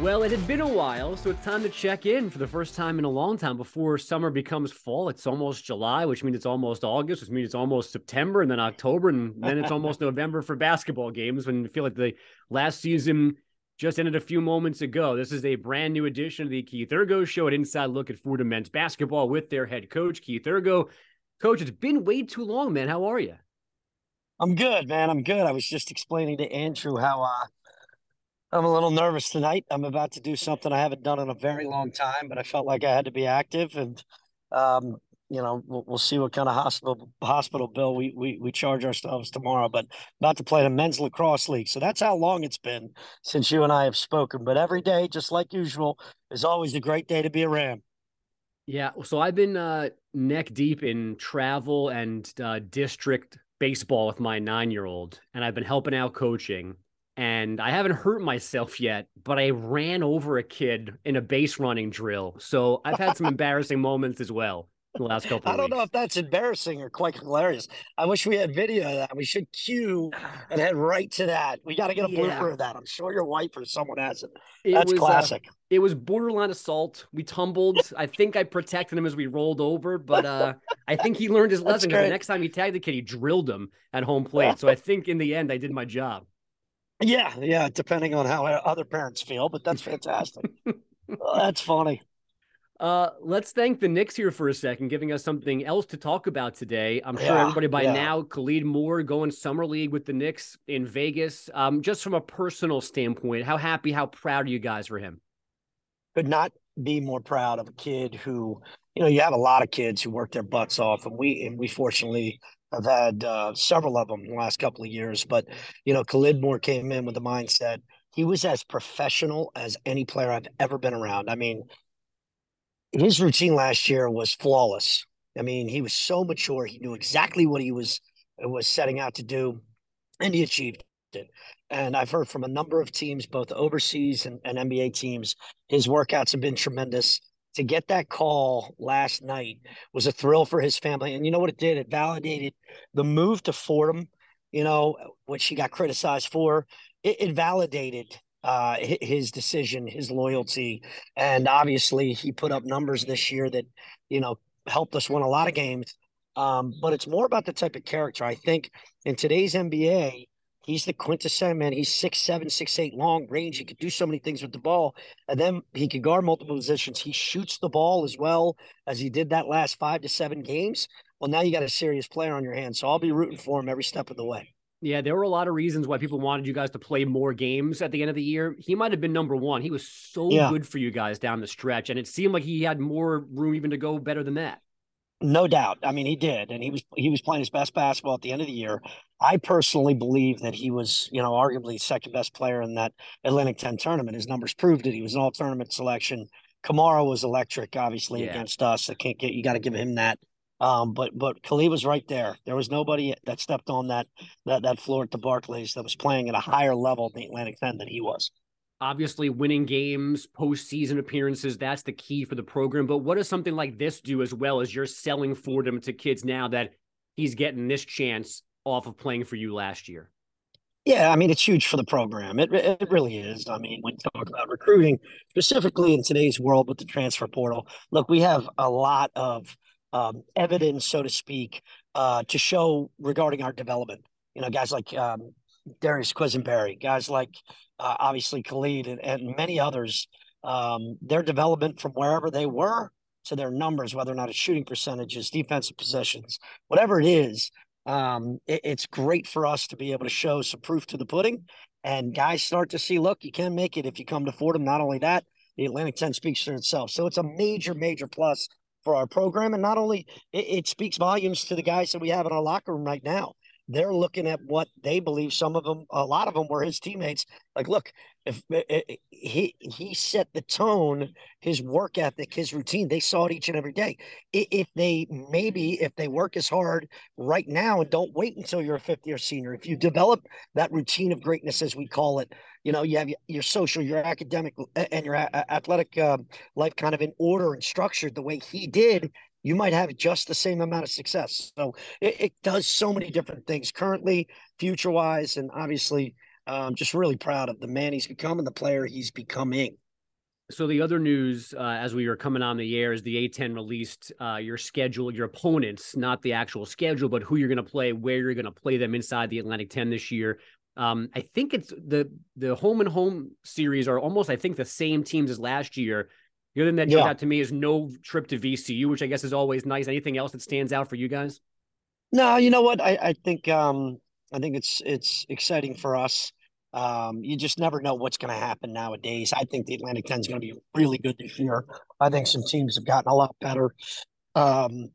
Well, it had been a while, so it's time to check in for the first time in a long time before summer becomes fall. It's almost July, which means it's almost August, which means it's almost September and then October, and then it's almost November for basketball games when you feel like the last season just ended a few moments ago. This is a brand new edition of the Keith Urgo Show, an inside look at Fordham men's basketball with their head coach, Keith Urgo. Coach, it's been way too long, man. How are you? I'm good, man. I'm good. I was just explaining to Andrew how uh, I'm a little nervous tonight. I'm about to do something I haven't done in a very long time, but I felt like I had to be active, and um, you know, we'll, we'll, see what kind of hospital hospital bill we, we we charge ourselves tomorrow. But about to play the men's lacrosse league, so that's how long it's been since you and I have spoken. But every day, just like usual, is always a great day to be a Ram. Yeah, so I've been uh, neck deep in travel and uh, district baseball with my nine year old, and I've been helping out coaching and I haven't hurt myself yet, but I ran over a kid in a base running drill. So I've had some embarrassing moments as well the last couple. I don't weeks. know if that's embarrassing or quite hilarious. I wish we had video of that. We should cue and head right to that. We got to get a blooper of that. I'm sure your wife or someone has it. it that's was, uh, classic. Uh, it was borderline assault. We tumbled. I think I protected him as we rolled over, but uh, I think he learned his lesson the next time he tagged the kid, he drilled him at home plate. So I think in the end, I did my job. Yeah, yeah, depending on how other parents feel, but that's fantastic. oh, that's funny. Uh, let's thank the Knicks here for a second, giving us something else to talk about today. I'm sure yeah, everybody by yeah. now, Khalid Moore going summer league with the Knicks in Vegas. Um, just from a personal standpoint, how happy, how proud are you guys for him? Could not be more proud of a kid who, you know, you have a lot of kids who work their butts off, and we and we fortunately I've had uh, several of them the last couple of years, but you know, Khalid Moore came in with the mindset he was as professional as any player I've ever been around. I mean, his routine last year was flawless. I mean, he was so mature. He knew exactly what he was was setting out to do, and he achieved it. And I've heard from a number of teams, both overseas and, and NBA teams, his workouts have been tremendous to get that call last night was a thrill for his family. And you know what it did? It validated the move to Fordham, you know, which he got criticized for. It, it validated uh, his decision, his loyalty. And obviously, he put up numbers this year that, you know, helped us win a lot of games. Um, but it's more about the type of character. I think in today's NBA, He's the quintessential man. He's six seven, six eight, long range. He could do so many things with the ball, and then he could guard multiple positions. He shoots the ball as well as he did that last five to seven games. Well, now you got a serious player on your hands, so I'll be rooting for him every step of the way. Yeah, there were a lot of reasons why people wanted you guys to play more games at the end of the year. He might have been number one. He was so yeah. good for you guys down the stretch, and it seemed like he had more room even to go better than that. No doubt. I mean, he did, and he was he was playing his best basketball at the end of the year. I personally believe that he was, you know, arguably second best player in that Atlantic 10 tournament. His numbers proved it. He was an all tournament selection. Kamara was electric, obviously, yeah. against us. I can't get you got to give him that. Um, but but Khalid was right there. There was nobody that stepped on that that that floor at the Barclays that was playing at a higher level in the Atlantic 10 than he was obviously winning games, postseason appearances, that's the key for the program. But what does something like this do as well as you're selling Fordham to kids now that he's getting this chance off of playing for you last year? Yeah, I mean, it's huge for the program. It, it really is. I mean, when you talk about recruiting, specifically in today's world with the transfer portal, look, we have a lot of um, evidence, so to speak, uh, to show regarding our development. You know, guys like um, Darius Quisenberry, guys like uh, obviously Khalid and, and many others, um, their development from wherever they were to their numbers, whether or not it's shooting percentages, defensive possessions, whatever it is, um, it, it's great for us to be able to show some proof to the pudding. And guys start to see, look, you can make it if you come to Fordham. Not only that, the Atlantic 10 speaks for itself. So it's a major, major plus for our program. And not only it, it speaks volumes to the guys that we have in our locker room right now they're looking at what they believe some of them a lot of them were his teammates. Like look if, if, eh, eh, he he set the tone his work ethic his routine. They saw it each and every day. If they maybe if they work as hard right now and don't wait until you're a fifth year senior if you develop that routine of greatness as we call it you know you have your social your academic and your athletic uh, life kind of in order and structured the way he did you might have just the same amount of success. So it, it does so many different things currently, future wise, and obviously, I'm um, just really proud of the man he's become and the player he's becoming. So the other news, uh, as we were coming on the air, is the A10 released uh, your schedule, your opponents, not the actual schedule, but who you're going to play, where you're going to play them inside the Atlantic 10 this year. Um, I think it's the the home and home series are almost, I think, the same teams as last year. The other thing that jumped yeah. out to me is no trip to VCU, which I guess is always nice. Anything else that stands out for you guys? No, you know what? I, I think um, I think it's it's exciting for us. Um, you just never know what's going to happen nowadays. I think the Atlantic 10 is going to be really good this year. I think some teams have gotten a lot better um,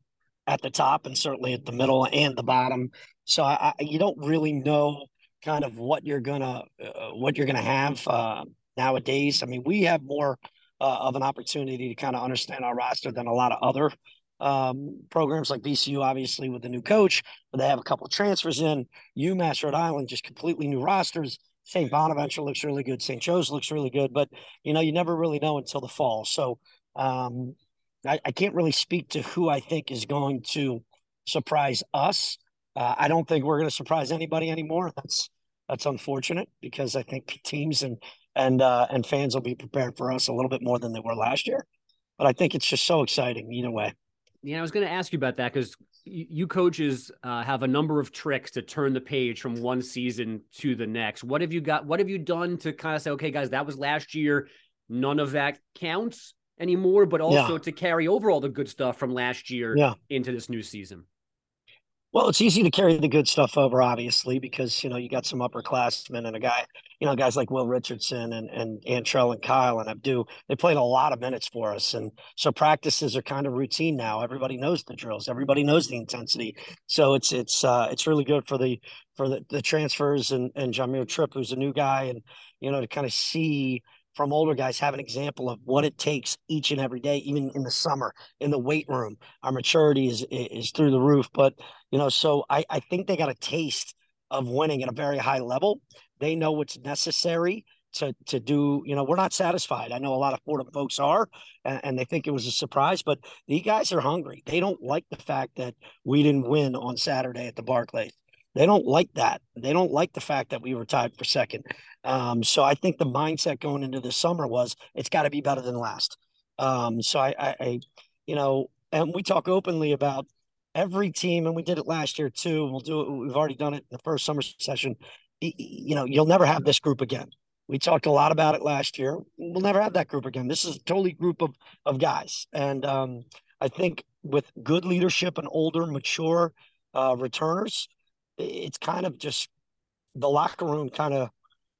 at the top and certainly at the middle and the bottom. So I, I, you don't really know kind of what you're gonna uh, what you're gonna have uh, nowadays. I mean, we have more uh, of an opportunity to kind of understand our roster than a lot of other um, programs like VCU, obviously with the new coach, but they have a couple transfers in. UMass Rhode Island just completely new rosters. St. Bonaventure looks really good. St. Joe's looks really good, but you know, you never really know until the fall. So um, I, I, can't really speak to who I think is going to surprise us. Uh, I don't think we're going to surprise anybody anymore. That's that's unfortunate because I think teams and and uh, and fans will be prepared for us a little bit more than they were last year. But I think it's just so exciting either way. Yeah, I was going to ask you about that because you coaches uh, have a number of tricks to turn the page from one season to the next. What have you got? What have you done to kind of say, okay, guys, that was last year. None of that counts anymore, but also yeah. to carry over all the good stuff from last year yeah. into this new season. Well, it's easy to carry the good stuff over, obviously, because you know you got some upperclassmen and a guy, you know, guys like Will Richardson and and Antrell and Kyle and Abdu. They played a lot of minutes for us, and so practices are kind of routine now. Everybody knows the drills. Everybody knows the intensity. So it's it's uh, it's really good for the for the, the transfers and and Jamir Tripp, who's a new guy, and you know to kind of see from older guys have an example of what it takes each and every day, even in the summer in the weight room. Our maturity is is through the roof, but you know, so I I think they got a taste of winning at a very high level. They know what's necessary to to do. You know, we're not satisfied. I know a lot of Fordham folks are, and, and they think it was a surprise, but these guys are hungry. They don't like the fact that we didn't win on Saturday at the Barclays. They don't like that. They don't like the fact that we were tied for second. Um, so I think the mindset going into the summer was it's got to be better than last. Um, so I, I, I, you know, and we talk openly about every team, and we did it last year too. We'll do it. We've already done it in the first summer session. You know, you'll never have this group again. We talked a lot about it last year. We'll never have that group again. This is a totally group of of guys, and um, I think with good leadership and older, mature uh, returners, it's kind of just the locker room kind of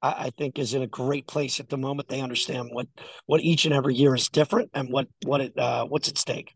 I, think is in a great place at the moment. They understand what what each and every year is different and what what it uh, what's at stake.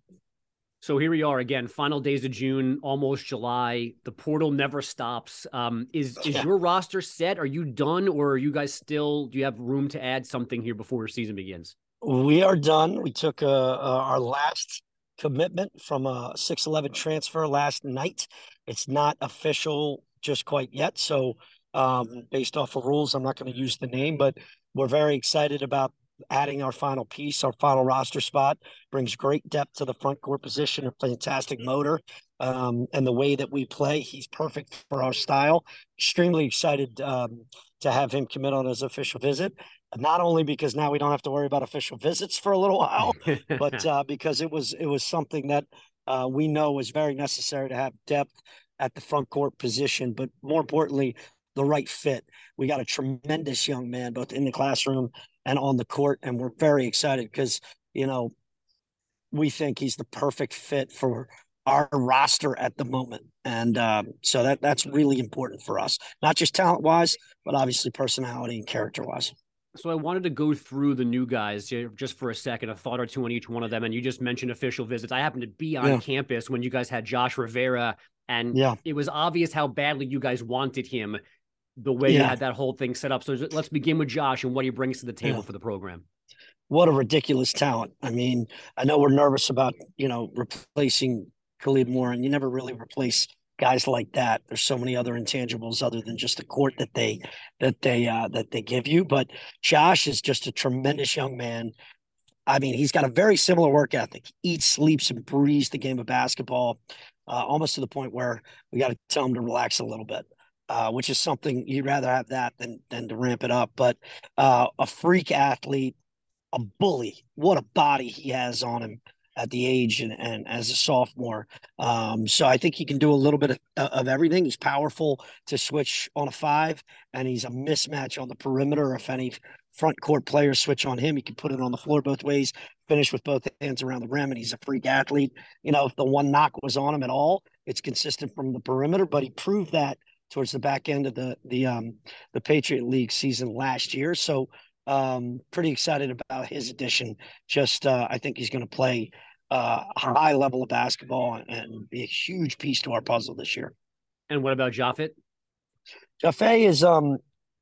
So here we are again, final days of June, almost July. The portal never stops. Um, is is yeah. your roster set? Are you done, or are you guys still? Do you have room to add something here before your season begins? We are done. We took uh, uh, our last commitment from a six eleven transfer last night. It's not official just quite yet, so um, based off of rules. I'm not going to use the name, but we're very excited about adding our final piece, our final roster spot. Brings great depth to the front court position, a fantastic motor, um, and the way that we play. He's perfect for our style. Extremely excited um, to have him commit on his official visit. Not only because now we don't have to worry about official visits for a little while, but uh, because it was it was something that uh, we know is very necessary to have depth at the front court position, but more importantly, the right fit. We got a tremendous young man, both in the classroom and on the court, and we're very excited because you know we think he's the perfect fit for our roster at the moment, and um, so that that's really important for us, not just talent wise, but obviously personality and character wise. So I wanted to go through the new guys just for a second, a thought or two on each one of them. And you just mentioned official visits. I happened to be on yeah. campus when you guys had Josh Rivera, and yeah. it was obvious how badly you guys wanted him the way yeah. you had that whole thing set up. So let's begin with Josh and what he brings to the table yeah. for the program. What a ridiculous talent. I mean, I know we're nervous about, you know, replacing Khalid Moore, and you never really replace guys like that. There's so many other intangibles other than just the court that they that they uh that they give you. But Josh is just a tremendous young man. I mean, he's got a very similar work ethic. He eats, sleeps, and breathes the game of basketball, uh, almost to the point where we got to tell him to relax a little bit uh, which is something you'd rather have that than than to ramp it up. But uh, a freak athlete, a bully. What a body he has on him at the age and, and as a sophomore. Um, so I think he can do a little bit of, of, everything. He's powerful to switch on a five, and he's a mismatch on the perimeter. If any front court players switch on him, he can put it on the floor both ways, finish with both hands around the rim, and he's a freak athlete. You know, if the one knock was on him at all, it's consistent from the perimeter, but he proved that towards the back end of the the um the Patriot League season last year. So um pretty excited about his addition. Just uh, I think he's going to play uh, high level of basketball and be a huge piece to our puzzle this year. And what about Jaffet? Jaffet is um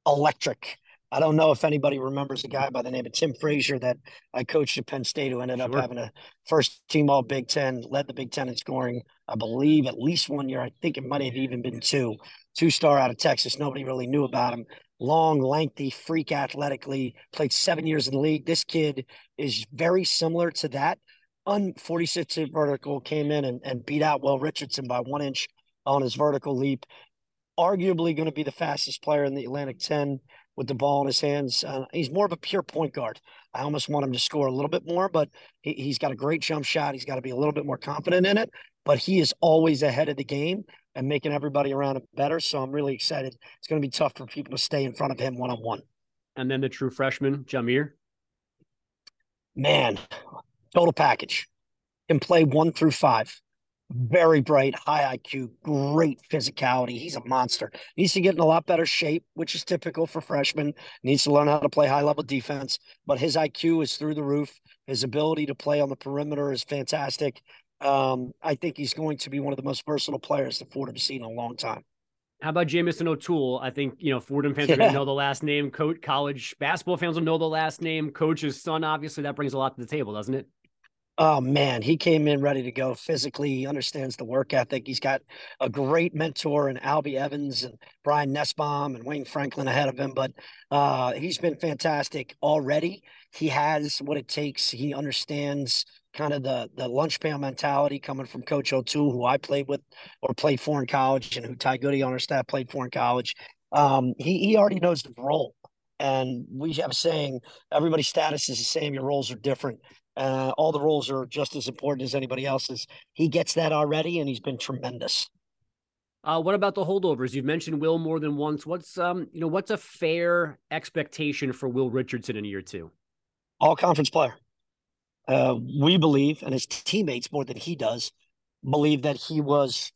electric. I don't know if anybody remembers a guy by the name of Tim Frazier that I coached at Penn State who ended sure. up having a first team all Big Ten, led the Big Ten in scoring, I believe, at least one year. I think it might have even been two. Two star out of Texas. Nobody really knew about him. Long, lengthy, freak athletically, played seven years in the league. This kid is very similar to that. Un 46 vertical came in and, and beat out Will Richardson by one inch on his vertical leap. Arguably going to be the fastest player in the Atlantic 10 with the ball in his hands. Uh, he's more of a pure point guard. I almost want him to score a little bit more, but he, has got a great jump shot. He's got to be a little bit more confident in it, but he is always ahead of the game and making everybody around him better. So I'm really excited. It's going to be tough for people to stay in front of him one on one. And then the true freshman, Jahmir. Man, total package. Can play one through five very bright, high IQ, great physicality. He's a monster. Needs to get in a lot better shape, which is typical for freshmen. Needs to learn how to play high level defense, but his IQ is through the roof. His ability to play on the perimeter is fantastic. Um, I think he's going to be one of the most versatile players that Fordham has seen in a long time. How about Jamison O'Toole? I think you know Fordham fans yeah. are going to know the last name. Coach, college basketball fans will know the last name. Coach's son, obviously, that brings a lot to the table, doesn't it? Oh man, he came in ready to go physically. He understands the work ethic. He's got a great mentor in Albie Evans and Brian Nussbaum and Wayne Franklin ahead of him. But uh, he's been fantastic already. He has what it takes. He understands kind of the the lunch pail mentality coming from Coach O'Toole, who I played with or played for in college, and who Ty Goody on our staff played for in college. Um, he he already knows the role. And we have a saying, everybody's status is the same, your roles are different. Uh, all the roles are just as important as anybody else's. He gets that already, and he's been tremendous. Uh, what about the holdovers? You've mentioned Will more than once. What's um, you know, what's a fair expectation for Will Richardson in year two? All conference player. Uh, we believe, and his teammates more than he does, believe that he was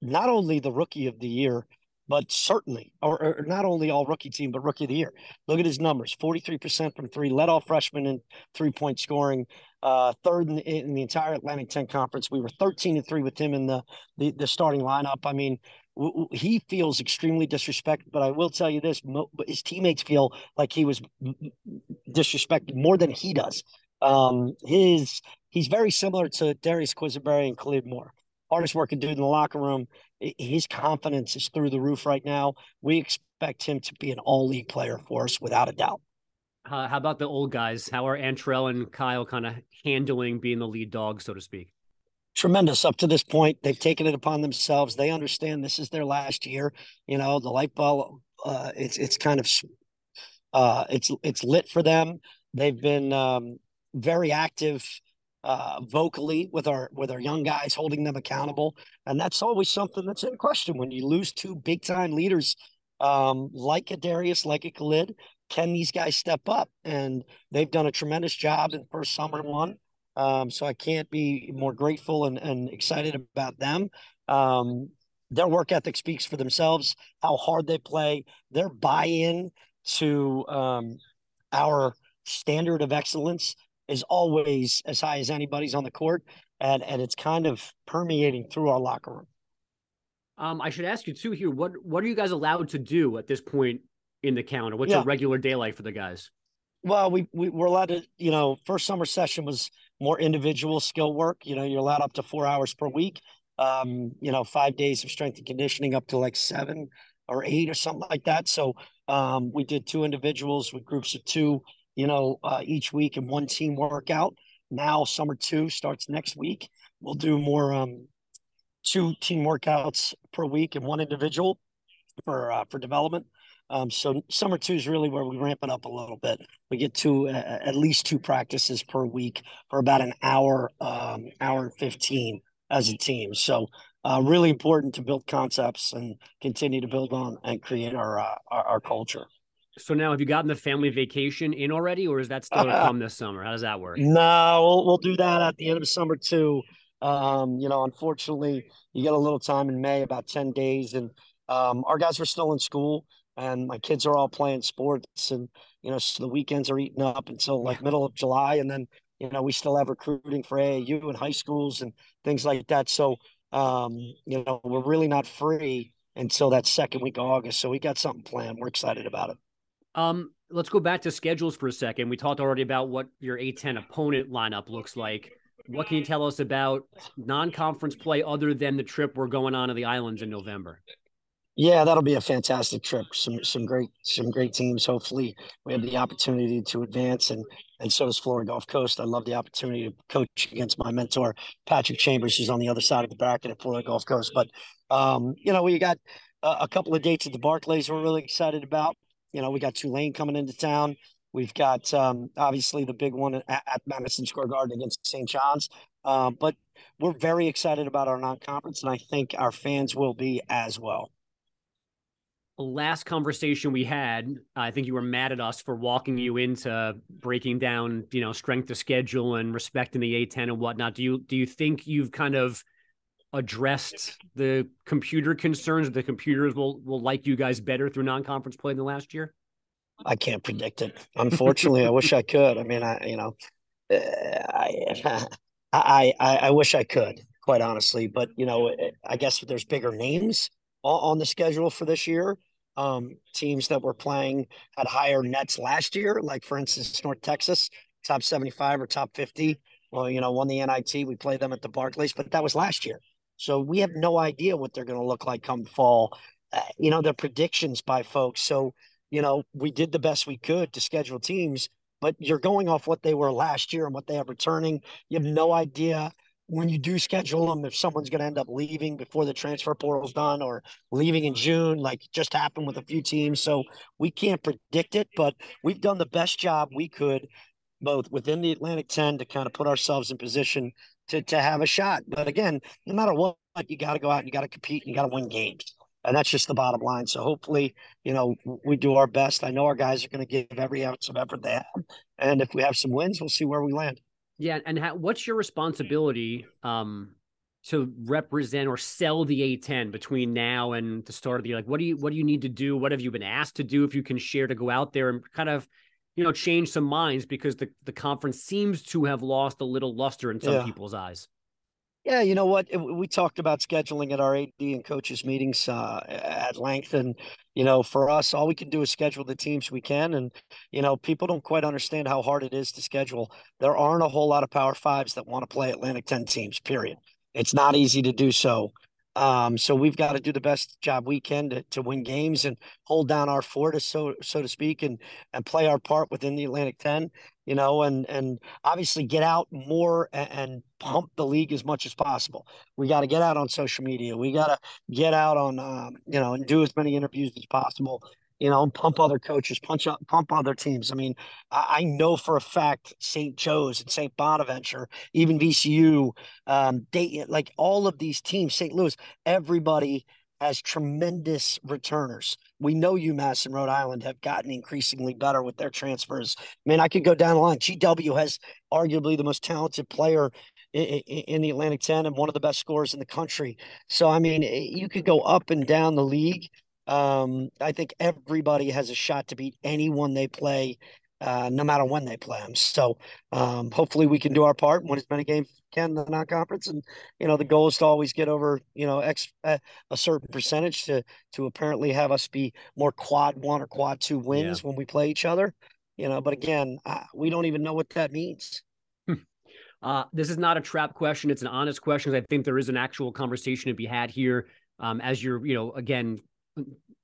not only the rookie of the year, but certainly, or, or, not only all rookie team, but rookie of the year. Look at his numbers 43% from three, led off freshman in three point scoring, uh, third in the, in the, entire Atlantic 10 conference. We were 13 and three with him in the, the, the starting lineup. I mean, w- w- he feels extremely disrespected, but I will tell you this mo- his teammates feel like he was disrespected more than he does. Um, his he's very similar to Darius Quisenberry and Khalid Moore hardest working dude in the locker room. His confidence is through the roof right now. We expect him to be an all league player for us without a doubt. Uh, how about the old guys? How are Antrell and Kyle kind of handling being the lead dog, so to speak? Tremendous up to this point. They've taken it upon themselves. They understand this is their last year. You know, the light bulb, uh, it's, it's kind of, uh, it's, it's lit for them. They've been um, very active uh, vocally with our with our young guys, holding them accountable, and that's always something that's in question when you lose two big time leaders um, like a Darius, like a Khalid. Can these guys step up? And they've done a tremendous job in first summer one. Um, so I can't be more grateful and, and excited about them. Um, their work ethic speaks for themselves. How hard they play, their buy-in to um, our standard of excellence is always as high as anybody's on the court, and and it's kind of permeating through our locker room. Um, I should ask you too here. What what are you guys allowed to do at this point in the calendar? What's yeah. a regular day like for the guys? Well, we, we we're allowed to. You know, first summer session was more individual skill work. You know, you're allowed up to four hours per week. Um, you know, five days of strength and conditioning up to like seven or eight or something like that. So um, we did two individuals with groups of two you know, uh, each week in one team workout. Now summer two starts next week. We'll do more um, two team workouts per week and one individual for uh, for development. Um, so summer two is really where we ramp it up a little bit. We get to uh, at least two practices per week for about an hour, um, hour and 15 as a team. So uh, really important to build concepts and continue to build on and create our, uh, our, our culture. So now, have you gotten the family vacation in already, or is that still to come this summer? How does that work? No, we'll we'll do that at the end of summer too. Um, you know, unfortunately, you get a little time in May, about ten days, and um, our guys are still in school and my kids are all playing sports and you know so the weekends are eating up until like yeah. middle of july and then you know we still have recruiting for aau and high schools and things like that so um you know we're really not free until that second week of august so we got something planned we're excited about it um let's go back to schedules for a second we talked already about what your a10 opponent lineup looks like what can you tell us about non-conference play other than the trip we're going on to the islands in november yeah, that'll be a fantastic trip. Some some great some great teams. Hopefully, we have the opportunity to advance, and and so does Florida Gulf Coast. I love the opportunity to coach against my mentor Patrick Chambers, who's on the other side of the bracket at Florida Gulf Coast. But um, you know, we got a, a couple of dates at the Barclays. We're really excited about. You know, we got Tulane coming into town. We've got um, obviously the big one at, at, Madison Square Garden against St. John's. Uh, but we're very excited about our non-conference, and I think our fans will be as well last conversation we had, I think you were mad at us for walking you into breaking down, you know, strength of schedule and respecting the A10 and whatnot. Do you do you think you've kind of addressed the computer concerns? The computers will will like you guys better through non-conference play than last year. I can't predict it. Unfortunately, I wish I could. I mean, I you know, I, I I I wish I could, quite honestly. But you know, I guess there's bigger names on the schedule for this year um, teams that were playing had higher nets last year, like for instance, North Texas, top 75 or top 50. Well, you know, won the NIT. We played them at the Barclays, but that was last year. So we have no idea what they're going to look like come fall. Uh, you know, the predictions by folks. So, you know, we did the best we could to schedule teams, but you're going off what they were last year and what they have returning. You have no idea when you do schedule them, if someone's going to end up leaving before the transfer portal's done or leaving in June, like just happened with a few teams. So we can't predict it, but we've done the best job we could, both within the Atlantic 10 to kind of put ourselves in position to, to have a shot. But again, no matter what, you got to go out and you got to compete and you got to win games. And that's just the bottom line. So hopefully, you know, we do our best. I know our guys are going to give every ounce of effort they have. And if we have some wins, we'll see where we land. Yeah, and what's your responsibility um, to represent or sell the A10 between now and the start of the year? Like, what do you what do you need to do? What have you been asked to do? If you can share to go out there and kind of, you know, change some minds because the the conference seems to have lost a little luster in some yeah. people's eyes. Yeah, you know what? We talked about scheduling at our AD and coaches meetings uh, at length, and you know, for us, all we can do is schedule the teams we can, and you know, people don't quite understand how hard it is to schedule. There aren't a whole lot of Power Fives that want to play Atlantic Ten teams. Period. It's not easy to do so. Um, so we've got to do the best job we can to, to win games and hold down our fort, so so to speak, and and play our part within the Atlantic Ten. You know, and and obviously get out more and, and pump the league as much as possible. We got to get out on social media. We got to get out on um, you know and do as many interviews as possible you know, and pump other coaches, punch up, pump other teams. I mean, I, I know for a fact St. Joe's and St. Bonaventure, even VCU, um, Dayton, like all of these teams, St. Louis, everybody has tremendous returners. We know UMass and Rhode Island have gotten increasingly better with their transfers. I mean, I could go down the line. GW has arguably the most talented player in, in, the Atlantic 10 and one of the best scorers in the country. So, I mean, you could go up and down the league um, I think everybody has a shot to beat anyone they play, uh, no matter when they play them. So um, hopefully we can do our part, win as many games as can in the non-conference, and you know the goal is to always get over you know X uh, certain percentage to to apparently have us be more quad one or quad two wins yeah. when we play each other. You know, but again, uh, we don't even know what that means. Hmm. Uh, this is not a trap question. It's an honest question. I think there is an actual conversation to be had here. Um, as you're, you know, again,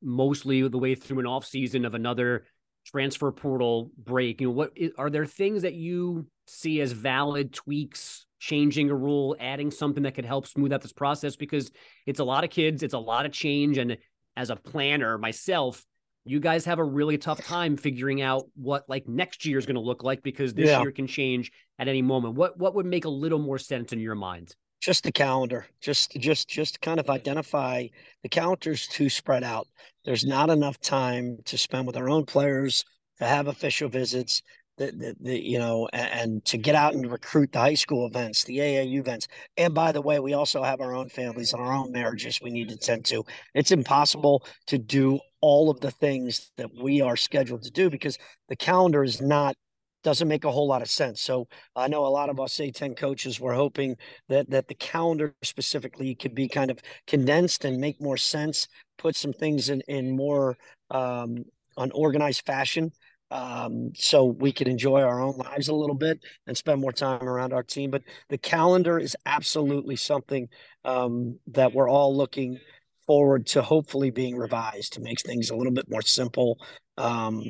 mostly the way through an off season of another transfer portal break. You know, what are there things that you see as valid tweaks, changing a rule, adding something that could help smooth out this process? Because it's a lot of kids, it's a lot of change, and as a planner myself, you guys have a really tough time figuring out what like next year is going to look like because this yeah. year can change at any moment. What what would make a little more sense in your mind? Just the calendar. Just just just kind of mm-hmm. identify the calendar's too spread out. There's not enough time to spend with our own players to have official visits. The, the, the, you know and, and, to get out and recruit the high school events the aau events and by the way we also have our own families and our own marriages we need to tend to it's impossible to do all of the things that we are scheduled to do because the calendar is not doesn't make a whole lot of sense. So I know a lot of us A10 coaches were hoping that that the calendar specifically could be kind of condensed and make more sense, put some things in in more um, an organized fashion. Um, so we could enjoy our own lives a little bit and spend more time around our team. But the calendar is absolutely something um, that we're all looking forward to hopefully being revised to make things a little bit more simple um,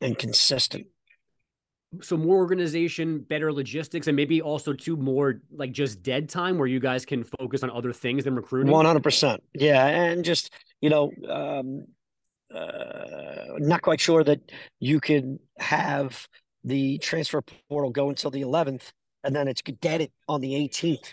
and consistent. So more organization, better logistics, and maybe also too more like just dead time where you guys can focus on other things than recruiting. One hundred percent, yeah, and just you know, um, uh, not quite sure that you could have the transfer portal go until the eleventh, and then it's dead it on the eighteenth,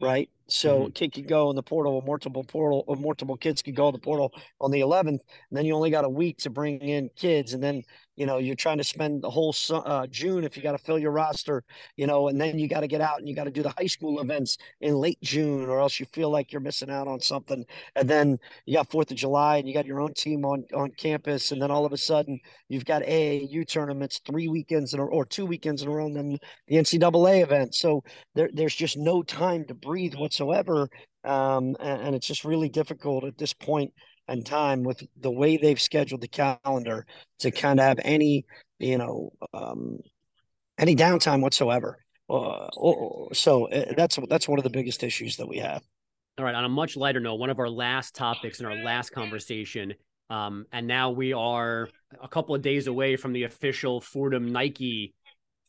right? So mm-hmm. kid could go in the portal, or multiple portal, or multiple kids could go in the portal on the 11th. And then you only got a week to bring in kids, and then you know you're trying to spend the whole uh, June if you got to fill your roster, you know, and then you got to get out and you got to do the high school events in late June, or else you feel like you're missing out on something. And then you got Fourth of July, and you got your own team on on campus, and then all of a sudden you've got AAU tournaments three weekends in a, or two weekends in a row, and then the NCAA event. So there, there's just no time to breathe whatsoever, um, and, and it's just really difficult at this point and time with the way they've scheduled the calendar to kind of have any, you know, um, any downtime whatsoever. Uh, so uh, that's that's one of the biggest issues that we have. All right. On a much lighter note, one of our last topics in our last conversation, um, and now we are a couple of days away from the official Fordham Nike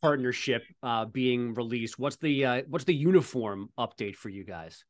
partnership uh, being released. What's the uh, what's the uniform update for you guys?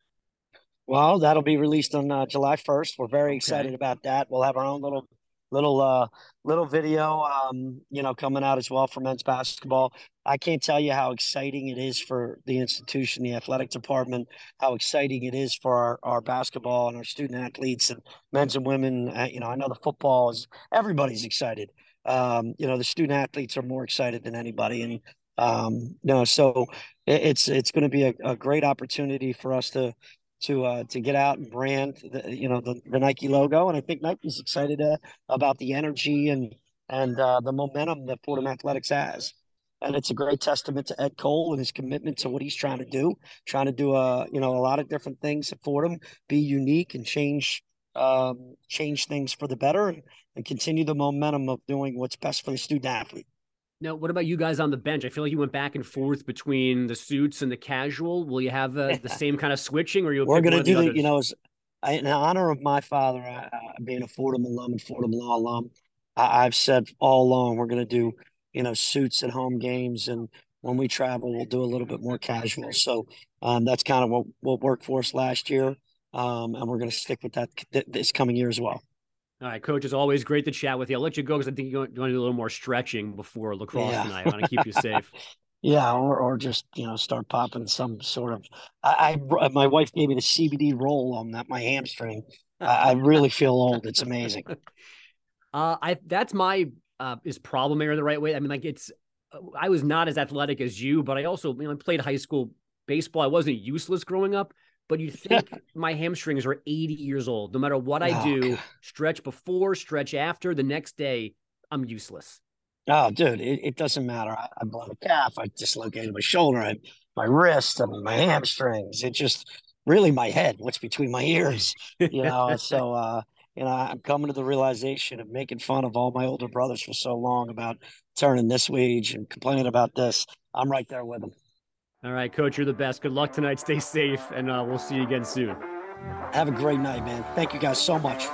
Well, that'll be released on uh, July 1st. We're very okay. excited about that. We'll have our own little little uh little video um you know coming out as well for men's basketball i can't tell you how exciting it is for the institution the athletic department how exciting it is for our, our basketball and our student athletes and men's and women uh, you know i know the football is everybody's excited um you know the student athletes are more excited than anybody and um know so it's it's going to be a, a great opportunity for us to to uh, to get out and brand the you know the, the Nike logo, and I think Nike's excited uh, about the energy and and uh, the momentum that Fordham Athletics has, and it's a great testament to Ed Kull and his commitment to what he's trying to do, trying to do a uh, you know a lot of different things at Fordham, be unique and change um, change things for the better, and, and continue the momentum of doing what's best for the student athlete. Now, what about you guys on the bench? I feel like you went back and forth between the suits and the casual. Will you have uh, the same kind of switching, or you? We're going to do the, you know, as, in honor of my father uh, being a Fordham alum and Fordham Law alum. I, have said all along we're going to do, you know, suits at home games, and when we travel, we'll do a little bit more casual. So um, that's kind of what what worked for us last year, um, and we're going to stick with that th- this coming year as well. All right, coach. It's always great to chat with you. I'll let you go because I think you're going to do a little more stretching before lacrosse yeah. tonight. I want to keep you safe. yeah, or or just you know start popping some sort of. I, I my wife gave me the CBD roll on that my hamstring. I, I really feel old. It's amazing. Uh, I that's my uh is problem area the right way. I mean, like it's I was not as athletic as you, but I also you know I played high school baseball. I wasn't useless growing up but you think my hamstrings are 80 years old. No matter what I oh, do, God. stretch before, stretch after, the next day, I'm useless. Oh, dude, it, it doesn't matter. I, I blew a calf. I dislocated my shoulder, I, my wrist, mean, my hamstrings. It just really my head, what's between my ears, you know? so, uh, you know, I'm coming to the realization of making fun of all my older brothers for so long about turning this age and complaining about this. I'm right there with them. All right, coach, you're the best. Good luck tonight. Stay safe, and uh, we'll see you again soon. Have a great night, man. Thank you guys so much.